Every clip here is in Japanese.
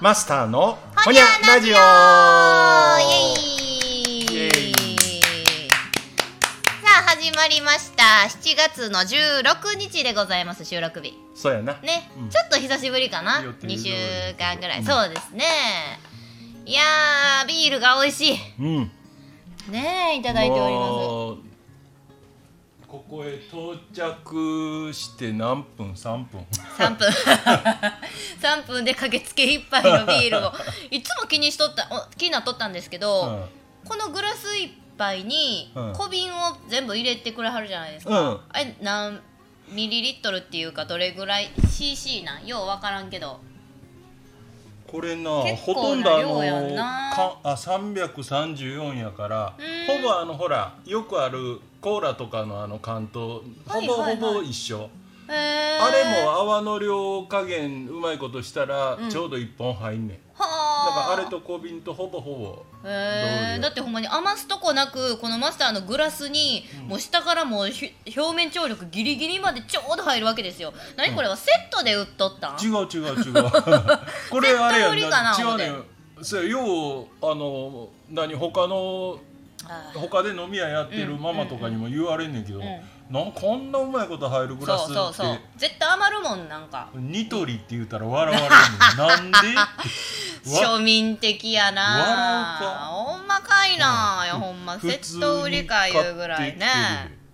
マスターのほにゃラジオ。さあ始まりました。7月の16日でございます収録日。そうやな。ね、うん。ちょっと久しぶりかな？2予定通り。週間ぐらい、うんそうですね。いやービールが美味しい。うん。ねえいただいておりますここへ到着して何分？3分？3分。3 分で駆けつけ一杯のビールをいつも気にしとったお気になっとったんですけど、このグラス一杯にうん。小瓶を全部入れてくれはるじゃないですか、うん。あれ何ミリリットルっていうかどれぐらい？CC なん？よう分からんけどこれなほとんどあのなかあ334やからうん。ほぼあのほらよくあるコーラとかのあの缶とほぼほぼ一緒、あれも泡の量加減うまいことしたらうん。ちょうど1本入んねん、からあれと小瓶とほぼほぼ。へえだってほんまに余すとこなくこのマスターのグラスに、もう下からもうひ表面張力ギリギリまでちょうど入るわけですよ。何これはセットで売っとった？ん違う違う違う。これあれやセット売りかな違うねそようあの何他の他で飲み屋やってるママとかにも言われんねんけど、ん。なんこんなうまいこと入るグラスって。そうそうそう。絶対余るもんなんか。ニトリって言ったら笑われるねん。なんで？庶民的やな。ほんまかいな、うん。いやほんま普セット売りかいうぐらいね。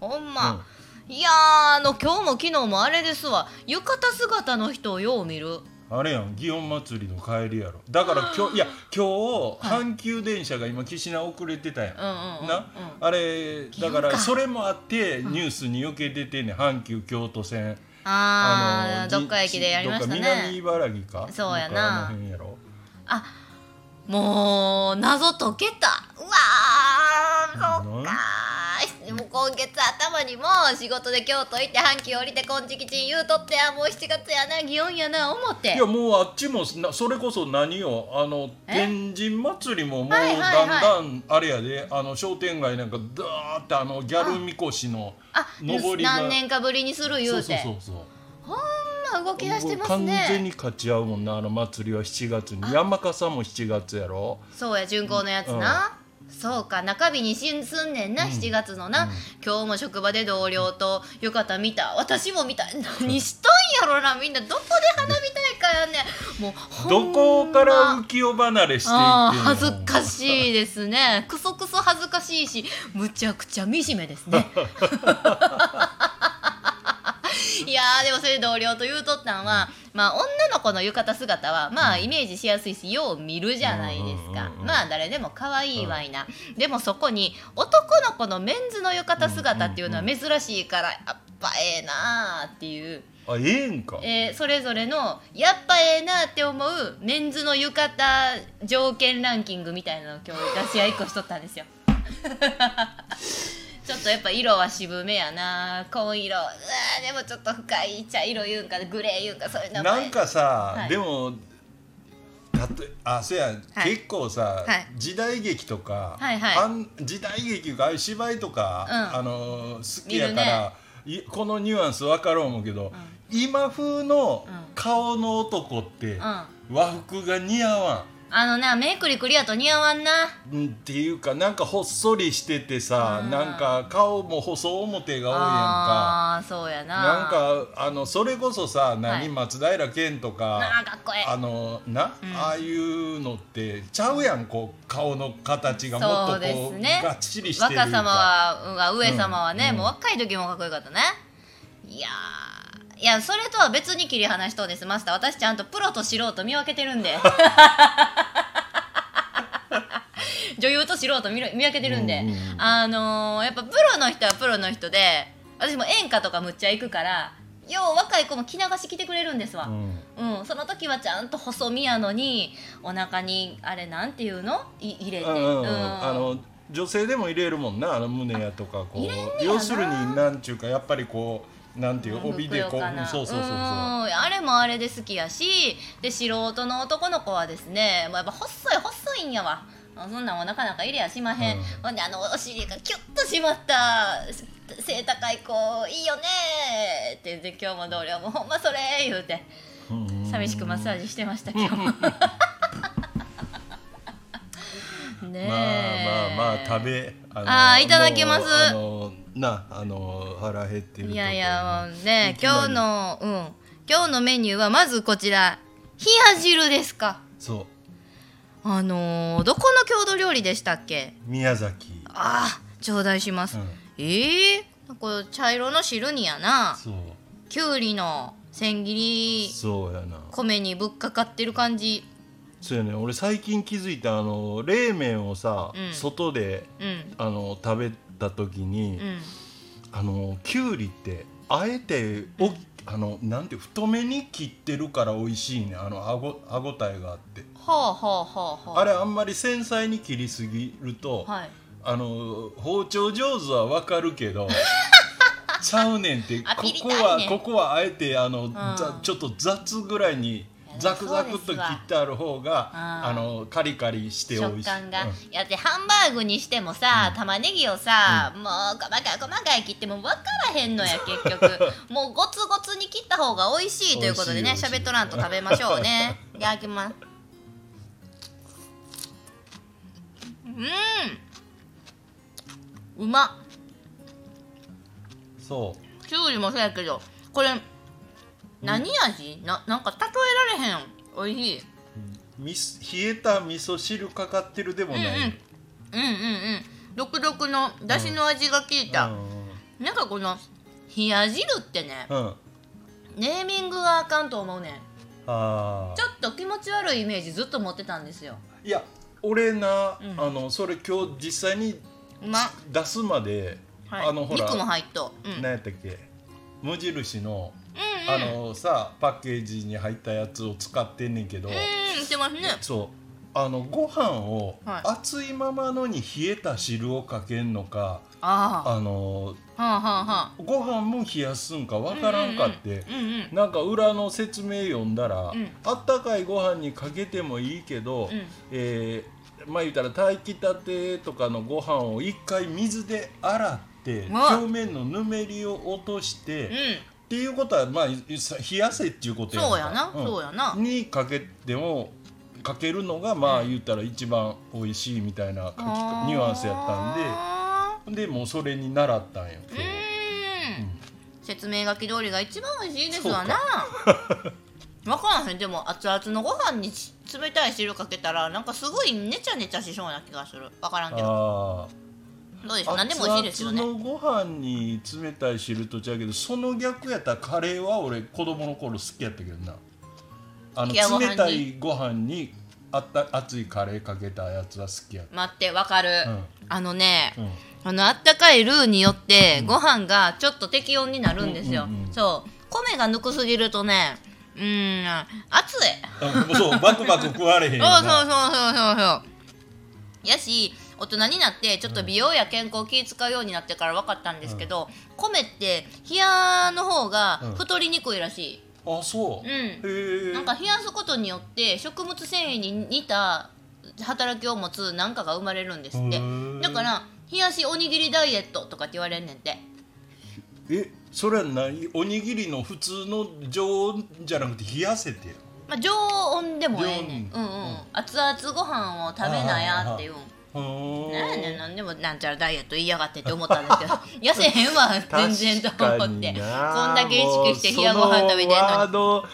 ほんま、いやーあの今日も昨日もあれですわ。浴衣姿の人をよう見る。あれやん祇園祭りの帰りやろ。だから 今日いや今日阪急電車が今岸名遅れてたやん、な？あれだからそれもあってニュースに余計出てんねん。阪急京都線。のあーどっか駅でやりましたどっか南ね茨城か？そうやな。あの辺やろあもう謎解けた。うわーそっかー。もう今月頭にも仕事で京都行って阪急降りて金色地言うとってやもう7月やな祇園やな思って。いやもうあっちもなそれこそ何よあのえ天神祭りももうだんだんあれやであの商店街なんかダーってあのギャルみこしのあ上りが。何年かぶりにする言そううてそうそうそうほんま動き出してます完全ねに勝ち合うもんな。あの祭りは7月に。山笠も7月やろ。そうや巡行のやつな、そうか。中日にすんねんな、7月のな、今日も職場で同僚と浴衣見た私も見た。何しとんやろな。みんなどこで花火大会やんねん。もうほどんま。こから浮世離れしていって恥ずかしいですね。クソクソ恥ずかしいしむちゃくちゃ惨めですね いやーでもそれで同僚と言うとったんは、まあ女の子の浴衣姿はまあイメージしやすいしよう見るじゃないですか、まあ誰でも可愛いわいな、でもそこに男の子のメンズの浴衣姿っていうのは珍しいからやっぱええなーっていう。あええんか。えーそれぞれのやっぱええなって思うメンズの浴衣条件ランキングみたいなのを今日出し合いっこしとったんですよ ちょっとやっぱ色は渋めやな。紺色。うわーでもちょっと深い茶色言うんかグレー言うんかそういう名前。なんかさ、はい。でもたとあそうや、はい。結構さ、はい。時代劇とか、はいはい。あん時代劇かああいう芝居とか、うん。あの好きやから、いこのニュアンス分かろう思うけど、今風のうん。顔の男って、うん。和服が似合わあのな目くりくりやと似合わんな。んんっていうかなんかほっそりしててさ、うん。なんか顔も細表が多いやんか。ああーそうやな。なんかあのそれこそさ何、はい。松平健とかなあかっこええ。あのな、うん。ああいうのってちゃうやんこう顔の形がもっうでこうすねがっちりしてる若様はうん上様はね、うん。もう若い時もかっこよかったね。いやーいやそれとは別に切り離しとうです。マスター私ちゃんとプロと素人見分けてるんで。女優と素人見分けてるんで、あのーやっぱプロの人はプロの人で私も演歌とかむっちゃ行くからよう若い子も着流し着てくれるんですわ、うん。うん、その時はちゃんと細身やのにお腹にあれなんていうの？い入れて、うんうんあの女性でも入れるもんな。あの胸やとかこう。要するになんちゅうかやっぱりこうなんていう帯でこううんそうそうそうそう。うんあれもあれで好きやしで素人の男の子はですねもうやっぱ細い細いんやわ。そんなんもなかなか入れやしまへん、うん。ほんであのお尻がキュッと締まった背高い子いいよねって言って今日も同僚もほんまそれ言うてうん。寂しくマッサージしてました今日。ねえまあまあまあ食べあのあーいただきますなあの腹減ってるいやいやもうね今日のうん。今日のメニューはまずこちら。冷や汁ですか。そう。あのーどこの郷土料理でしたっけ。宮崎。あー頂戴します、うん。ええこれ茶色の汁にやな。そう。きゅうりの千切り。そうやな。米にぶっかかってる感じ。そうやね。俺最近気づいたあの冷麺をさ、うん。外でうん。あの食べた時に、うん。あのきゅうりってあえてお、あのなんて太めに切ってるから美味しいね。あのあご歯ごたえがあって、はあはあはあはあ。あれあんまり繊細に切りすぎると、はい。あの包丁上手はわかるけど ちゃうねんって。ここはここはあえてあの、ざちょっと雑ぐらいにやザクザクっと切ってある方がうん。あのカリカリして美味しい。食感が、うん。やってハンバーグにしてもさ、玉ねぎをさ、もう細かい細かい切っても分からへんのや結局。もうゴツゴツに切った方が美味しいということでねしゃべっとらんと食べましょうね。いただきます。うん。うまっ。そう。きゅうりもそうやけどこれ何味？ななんか例えられへん。美味しい。みす冷えた味噌汁かかってるでもない、うんうん。うんうんうん。独特のだしの味が効いた、なんかこの冷や汁ってねうん、うん、ネーミングがあかんと思うねん。あちょっと気持ち悪いイメージずっと持ってたんですよ。いや俺な、うん。あのそれ今日実際に出すまで、はい。あのほら肉も入っとう。ん、うん。何やったっけ？無印の、うんあのさパッケージに入ったやつを使ってんねんけど、うんしてますね。そう。あのご飯をはい。熱いままのに冷えた汁をかけんのか、ああのあはあはあはあ。ご飯も冷やすんかわからんかって、うんうんなんか裏の説明読んだら、ん。あったかいご飯にかけてもいいけど、うん。えーまあ言ったら炊きたてとかのご飯を一回水で洗ってうわ。表面のぬめりを落として、うんっていうことはまあ冷やせっていうことやそうやな、ん。そうやな。にかけてもかけるのがまあ言ったら一番美味しいみたいなニュアンスやったんで。でもうそれに習ったんよ今日うーん。説明書き通りが一番美味しいですわな。分か。らへん。でも熱々のご飯にち冷たい汁かけたらなんかすごいネチャネチャしそうな気がする。分からんけど。あどうでしょう何でも美味しいですよね。のご飯に冷たい汁と違うけどその逆やったらカレーは俺子供の頃好きやったけどな。あの冷たいご飯にあった熱いカレーかけたやつは好きや。った待って分かる、うん。あのね、うん。あのあったかいルーによってご飯がちょっと適温になるんですよ、そう。米がぬくすぎるとねうーん熱い。うんそうバクバク食われへん そうそうそうそうそう。やし大人になってちょっと美容や健康気使うようになってから分かったんですけど、米って冷やの方が太りにくいらしい、あそう、うん。なんか冷やすことによって食物繊維に似た働きを持つなんかが生まれるんですって。だから冷やしおにぎりダイエットとかって言われんねんて。えそれは何おにぎりの普通の常温じゃなくて冷やせてよまあ、常温でもええねん、うんうん、熱々ご飯を食べなやっていう。んなんやねんなんでもなんちゃらダイエット言いやがってって思ったんですけど 痩せへんわ全然と思って。こんだけ意識して冷やご飯食べてんのに。ード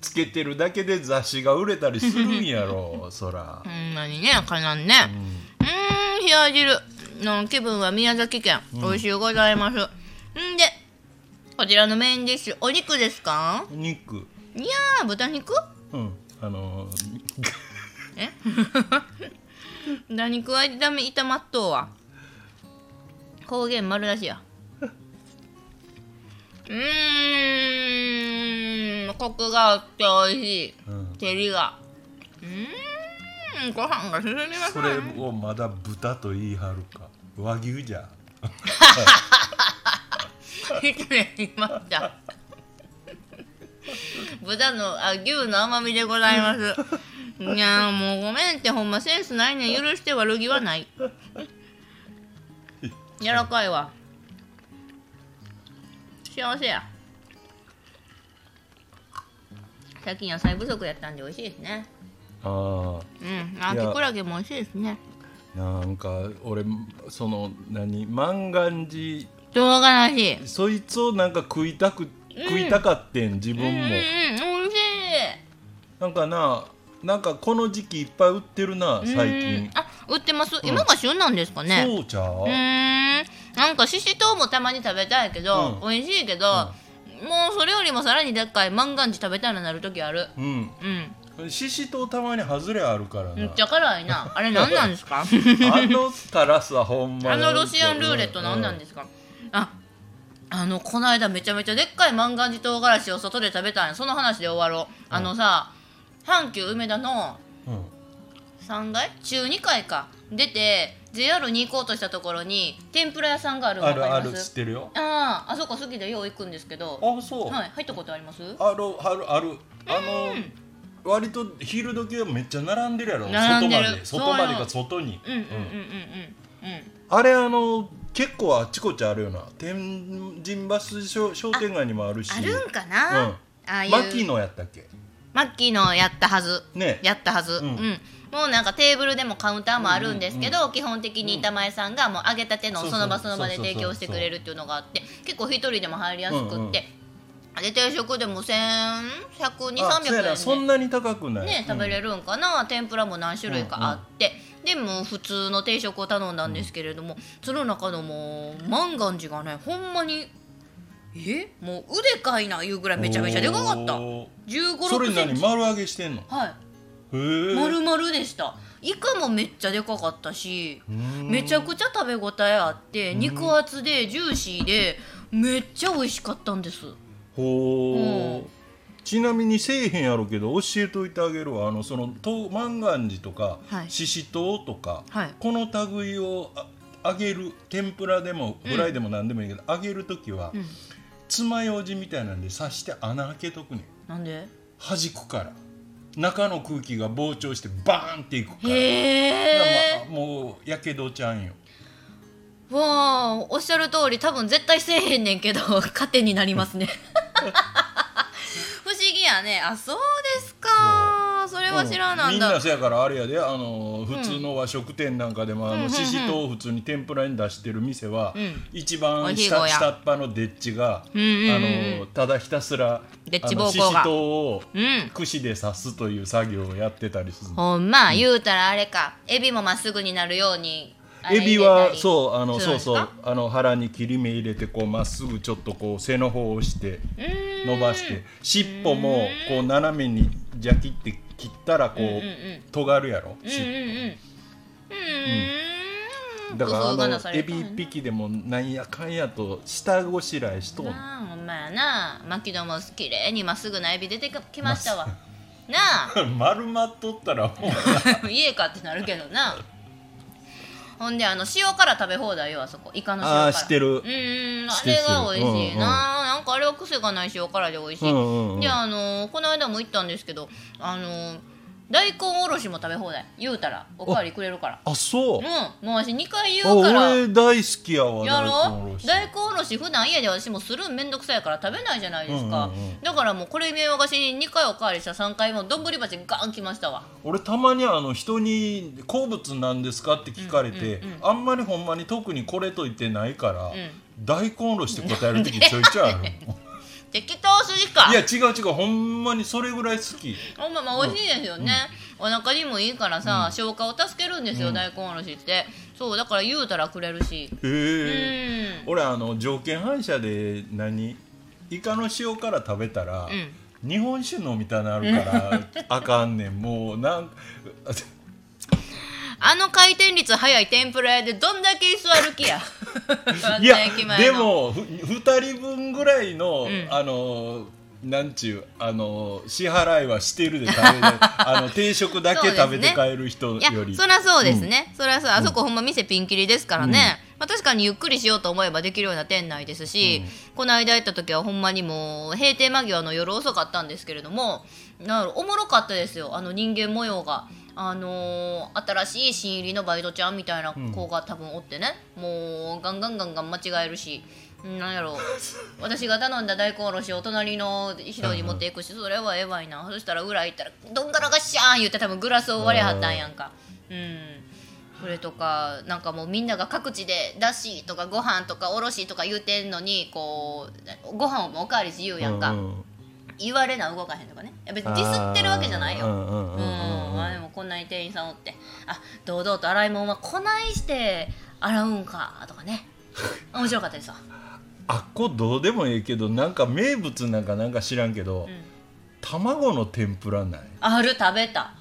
つつけてるだけで雑誌が売れたりするんやろ そら。ほんまにねかなんね。うーん冷や汁の気分は宮崎県、美味しゅうございます。んでこちらのメインディッシュお肉ですか？肉。いやー豚肉？うんあのえ？豚肉は炒め炒まっとうわ。方言丸出しや。うーん。コクがあって美味しい。うん。照りが。うーん。ご飯が進みますそれをまだ豚と言い張るか。和牛じゃ。失礼しました豚のあ牛の甘みでございますいやーもうごめんってほんまセンスないねん。許して悪気はない。柔らかいわ。幸せや。最近野菜不足やったんで美味しいですね。あうんあきくらげも美味しいですね。あなんか俺その何万願寺。唐辛子。そいつをなんか食いたく、食いたかってん自分も、うんうんうん美味しい。なんかななんかこの時期いっぱい売ってるな最うん。近。あ売ってます。今が旬なんですかね。そうちゃう？うーん。なんかししとうもたまに食べたいけど、うん。美味しいけど、もうそれよりもさらにでっかい万願寺食べたいななる時ある。うん。うん。ししとうたまに外れあるからな。めっちゃ辛いな。あれ何なんですか？あの辛さほんま。あのロシアンルーレット何なんですか、ああのこの間めちゃめちゃでっかい万願寺唐辛子を外で食べたんや。その話で終わろう、あのさ阪急梅田のうん。うん3階？中2階か。出て JR に行こうとしたところに天ぷら屋さんがあるのあるある。分かります？知ってるよ。あああそこ好きでよう行くんですけど。あそう、はい入ったことあります？あるあるある。あの、割と昼時はめっちゃ並んでるやろ。並んでる。外まで。外までか外に、うんうんうんうんうん。うん。あれあの結構あっちこっちあるよな。天神橋商商店街にもあるし。あるんかな、うん。ああいうマッキーのやったっけ？マッキーのやったはず。ね。やったはず、ううん。んもうなんかテーブルでもカウンターもあるんですけど、基本的に板前さんがもう揚げたてのその場その場で提供してくれるっていうのがあって結構一人でも入りやすくって、で定食でも1100、2、あそうや300な。そん円なに高くない。で、ね、食べれるんかな、天ぷらも何種類かあって、でも普通の定食を頼んだんですけれども、その中のもう万願寺がねほんまにえもう腕かいないうぐらいめちゃめちゃでかかった。おー。1 5それ6センチ。何？丸揚げしてんの？はい。へえ。丸々でした。イカもめっちゃでかかったしうん。めちゃくちゃ食べ応えあって肉厚でジューシーでめっちゃ美味しかったんです。ほう、うん。ちなみにせえへんやろうけど教えといてあげるわ。あのそのと万願寺とかはい。ししとうとか、はい。この類をあ揚げる天ぷらでもフライでも何でもいいけど、揚げる時は、うん爪楊枝みたいなんで刺して穴開けとくねん。なんで？弾くから。中の空気が膨張してバーンっていくから。へえ。まあもうやけどちゃんよ。わあおっしゃる通り多分絶対せえへんねんけど 糧になりますね。不思議やね。あそうですか。それは知らなんだ、みんなせやからあれやであの普通の和食店なんかでも、あうんうんうん。のししとうを普通に天ぷらに出してる店は、うん。一番下下っ端のでっちが、うんうんうん。あのただひたすらししとうをうん。串で刺すという作業をやってたりするほんま言うたらあれか。エビもまっすぐになるようにエビはそうあのそうそうあの腹に切り目入れてこうまっすぐちょっとこう背の方を押して伸ばして尻尾もこう斜めにジャキって切ったらこう、うんうんうん。尖るやろ、うんうんうん。うんうん。だからあのエビ一匹でもなんやかんやと下ごしらえしとん。のなあほんまやな。牧野もきれいにまっすぐなエビ出てきましたわ。なあ。丸まっとったらもう。家かってなるけどな。ほんであの塩辛食べ放題よあそこ。イカの塩辛あー知ってる。うんうんあれが美味しいな、かあれは癖がない塩辛で美味しい、うんうんうんであのこの間も行ったんですけどあの大根おろしも食べ放題。言うたらおかわりくれるから。あそう。うん。もう私2回あ言うから。俺大好きやわやろ？大根おろし。大根おろし普段家で私もするんめんどくさいから食べないじゃないですか、うんうんうん。だからもうこれ見よがしに2回おかわりした3回も丼鉢ガンきましたわ。俺たまにあの人に「好物なんですか?」って聞かれて、うんうんうんあんまりほんまに特にこれと言ってないから、ん大根おろしって答える時ちょいちょいある 適当すぎか。いや違う違う。ほんまにそれぐらい好き。ほんままあ美味しいですよね、お腹にもいいからさ、消化を助けるんですよ、大根おろしって。そうだから言うたらくれるし。へえ。うん。俺あの条件反射で何イカの塩辛食べたら、ん。日本酒飲みたなるから あかんねん。もうなん あの回転率速い天ぷら屋でどんだけ居座る気や？いやでもふ2人分ぐらいの、ん。あのなんちゅうあの支払いはしてるで食べれ あの定食だけ食べて帰る人より。そりゃそうですね、そりゃそう。あそこほんま店ピンキリですからね、まあ、確かにゆっくりしようと思えばできるような店内ですし、この間行った時はほんまにもう閉店間際の夜遅かったんですけれどもなおもろかったですよ。あの人間模様が。あのー新しい新入りのバイトちゃんみたいな子が多分おってね、もうガンガンガンガン間違えるし。なんやろ。私が頼んだ大根おろしを隣の人に持っていくしそれはええわいな。そしたら裏行ったら「どんがらがっしゃーん!」言って多分グラスを割れはったんやんか。うん。それとかなんかもうみんなが各地でだしとかご飯とかおろしとか言うてんのにこうご飯もおかわり自由やんか、うんうん言われな動かへんとかね。いや別にディスってるわけじゃないよ。うんうんうんうんうんあでもこんなに店員さんおってあ堂々と洗い物はこないして洗うんかとかね。面白かったですわ。あっこどうでもええけどなんか名物なんかなんか知らんけど、ん。卵の天ぷらない？ある食べた。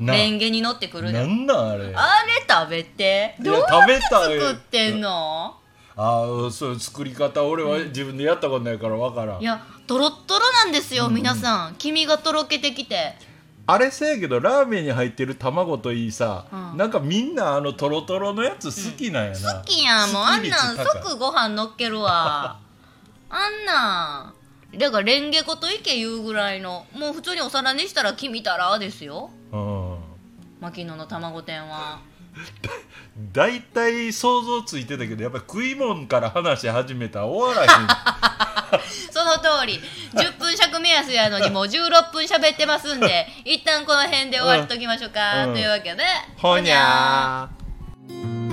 な。レンゲに乗ってくるで。なんなんあれ？あれ食べて。どう食べた作ってんの？ああそう作り方俺は自分でやったことないからわからん、いやトロットロなんですよ、皆さん。黄身がとろけてきてあれせやけどラーメンに入ってる卵といいさ、うん。なんかみんなあのトロトロのやつ好きなんやな、好きやんもう。あんなん即ご飯のっけるわ。あんなん。だからレンゲごといけ言うぐらいの。もう普通にお皿にしたら黄身たらですよ。うん。牧野の卵店は。大体想像ついてたけどやっぱり食い物から話し始めたら終わらへん その通り。10分尺目安やのにもう16分喋ってますんで 一旦この辺で終わっときましょうか、うん。というわけでほにゃー